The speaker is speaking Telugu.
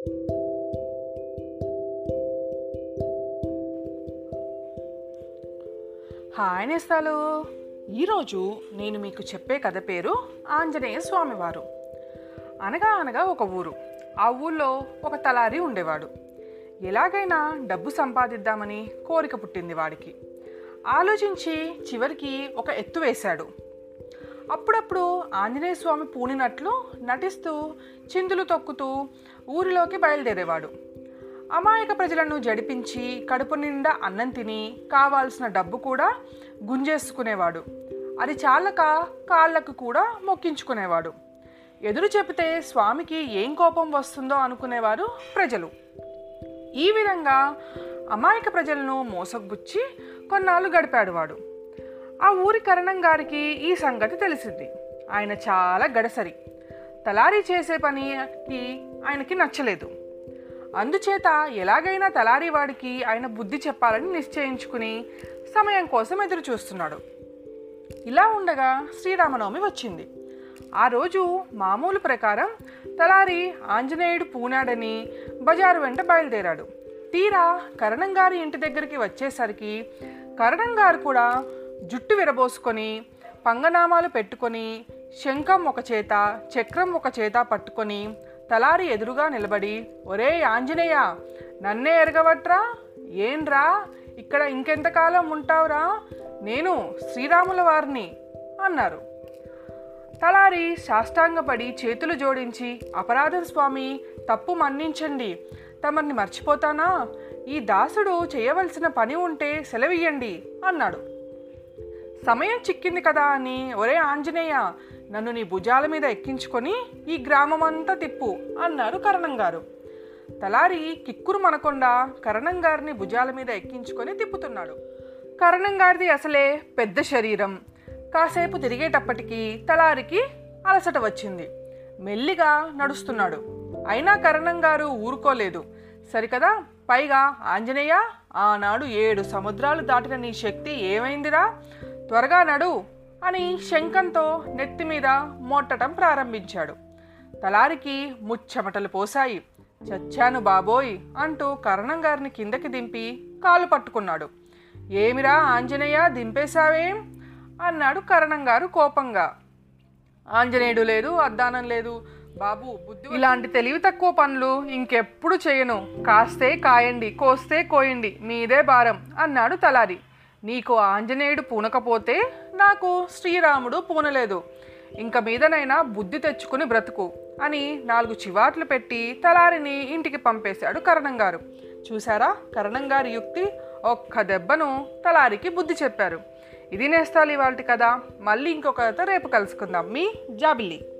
హాయ్ నేస్తాలు. ఈరోజు నేను మీకు చెప్పే కథ పేరు ఆంజనేయ స్వామివారు. అనగా అనగా ఒక ఊరు. ఆ ఊళ్ళో ఒక తలారి ఉండేవాడు. ఎలాగైనా డబ్బు సంపాదిద్దామని కోరిక పుట్టింది వాడికి. ఆలోచించి చివరికి ఒక ఎత్తు వేశాడు. అప్పుడప్పుడు ఆంజనేయ స్వామి పూనినట్లు నటిస్తూ చిందులు తొక్కుతూ ఊరిలోకి బయలుదేరేవాడు. అమాయక ప్రజలను జడిపించి కడుపు నిండా అన్నం తిని కావాల్సిన డబ్బు కూడా గుంజేసుకునేవాడు. అది చాలక కాళ్ళకు కూడా మొక్కించుకునేవాడు. ఎదురు చెబితే స్వామికి ఏం కోపం వస్తుందో అనుకునేవారు ప్రజలు. ఈ విధంగా అమాయక ప్రజలను మోసగుచ్చి కొన్నాళ్ళు గడిపాడు వాడు. ఆ ఊరి కరణం గారికి ఈ సంగతి తెలిసింది. ఆయన చాలా గడసరి. తలారీ చేసే పనికి ఆయనకి నచ్చలేదు. అందుచేత ఎలాగైనా తలారీవాడికి ఆయన బుద్ధి చెప్పాలని నిశ్చయించుకుని సమయం కోసం ఎదురు చూస్తున్నాడు. ఇలా ఉండగా శ్రీరామనవమి వచ్చింది. ఆ రోజు మామూలు ప్రకారం తలారి ఆంజనేయుడు పూనాడని బజారు వెంట బయలుదేరాడు. తీరా కరణం గారి ఇంటి దగ్గరికి వచ్చేసరికి కరణం గారు కూడా జుట్టు విరబోసుకొని పంగనామాలు పెట్టుకొని శంఖం ఒక చేత చక్రం ఒక చేత పట్టుకొని తలారి ఎదురుగా నిలబడి ఒరే ఆంజనేయ నన్నే ఎరగవట్రా? ఏంరా? ఇక్కడ ఇంకెంతకాలం ఉంటావురా? నేను శ్రీరాముల వారిని అన్నారు. తలారి సాష్టాంగపడి చేతులు జోడించి అపరాధం స్వామి తప్పు మన్నించండి. తమర్ని మర్చిపోతానా? ఈ దాసుడు చేయవలసిన పని ఉంటే సెలవియ్యండి అన్నాడు. సమయం చిక్కింది కదా అని ఒరే ఆంజనేయ నన్ను నీ భుజాల మీద ఎక్కించుకొని ఈ గ్రామమంతా తిప్పు అన్నారు కరణం గారు. తలారి కిక్కురు మనకుండా కరణం గారిని భుజాల మీద ఎక్కించుకొని తిప్పుతున్నాడు. కరణం గారిది అసలే పెద్ద శరీరం. కాసేపు తిరిగేటప్పటికీ తలారికి అలసట వచ్చింది. మెల్లిగా నడుస్తున్నాడు. అయినా కరణం గారు ఊరుకోలేదు. సరికదా? పైగా ఆంజనేయ ఆనాడు ఏడు సముద్రాలు దాటిన నీ శక్తి ఏమైందిరా? త్వరగా నడు. అని శంఖంతో నెత్తి మీద మొట్టడం ప్రారంభించాడు. తలారికి ముచ్చెమటలు పోసాయి చచ్చాను బాబోయ్ అంటూ కరణం గారిని కిందకి దింపి కాలు పట్టుకున్నాడు. ఏమిరా ఆంజనేయ దింపేశావేం? అన్నాడు కరణం గారు కోపంగా. ఆంజనేయుడు లేదు అద్దానం లేదు. బాబు బుద్ధి ఇలాంటి తెలివి తక్కువ పనులు ఇంకెప్పుడు చేయను. కాస్తే కాయండి కోస్తే కోయండి మీదే భారం అన్నాడు తలారి. నీకు ఆంజనేయుడు పూనకపోతే నాకు శ్రీరాముడు పూనలేదు. ఇంక మీదనైనా బుద్ధి తెచ్చుకుని బ్రతుకు అని నాలుగు చివాట్లు పెట్టి తలారిని ఇంటికి పంపేశాడు కరణం గారు చూసారా కరణం గారి యుక్తి ఒక్క దెబ్బను తలారికి బుద్ధి చెప్పారు. ఇది నేస్తాలు ఇవాళ కదా మళ్ళీ ఇంకొక రేపు కలుసుకుందాం. మీ జాబిల్లి.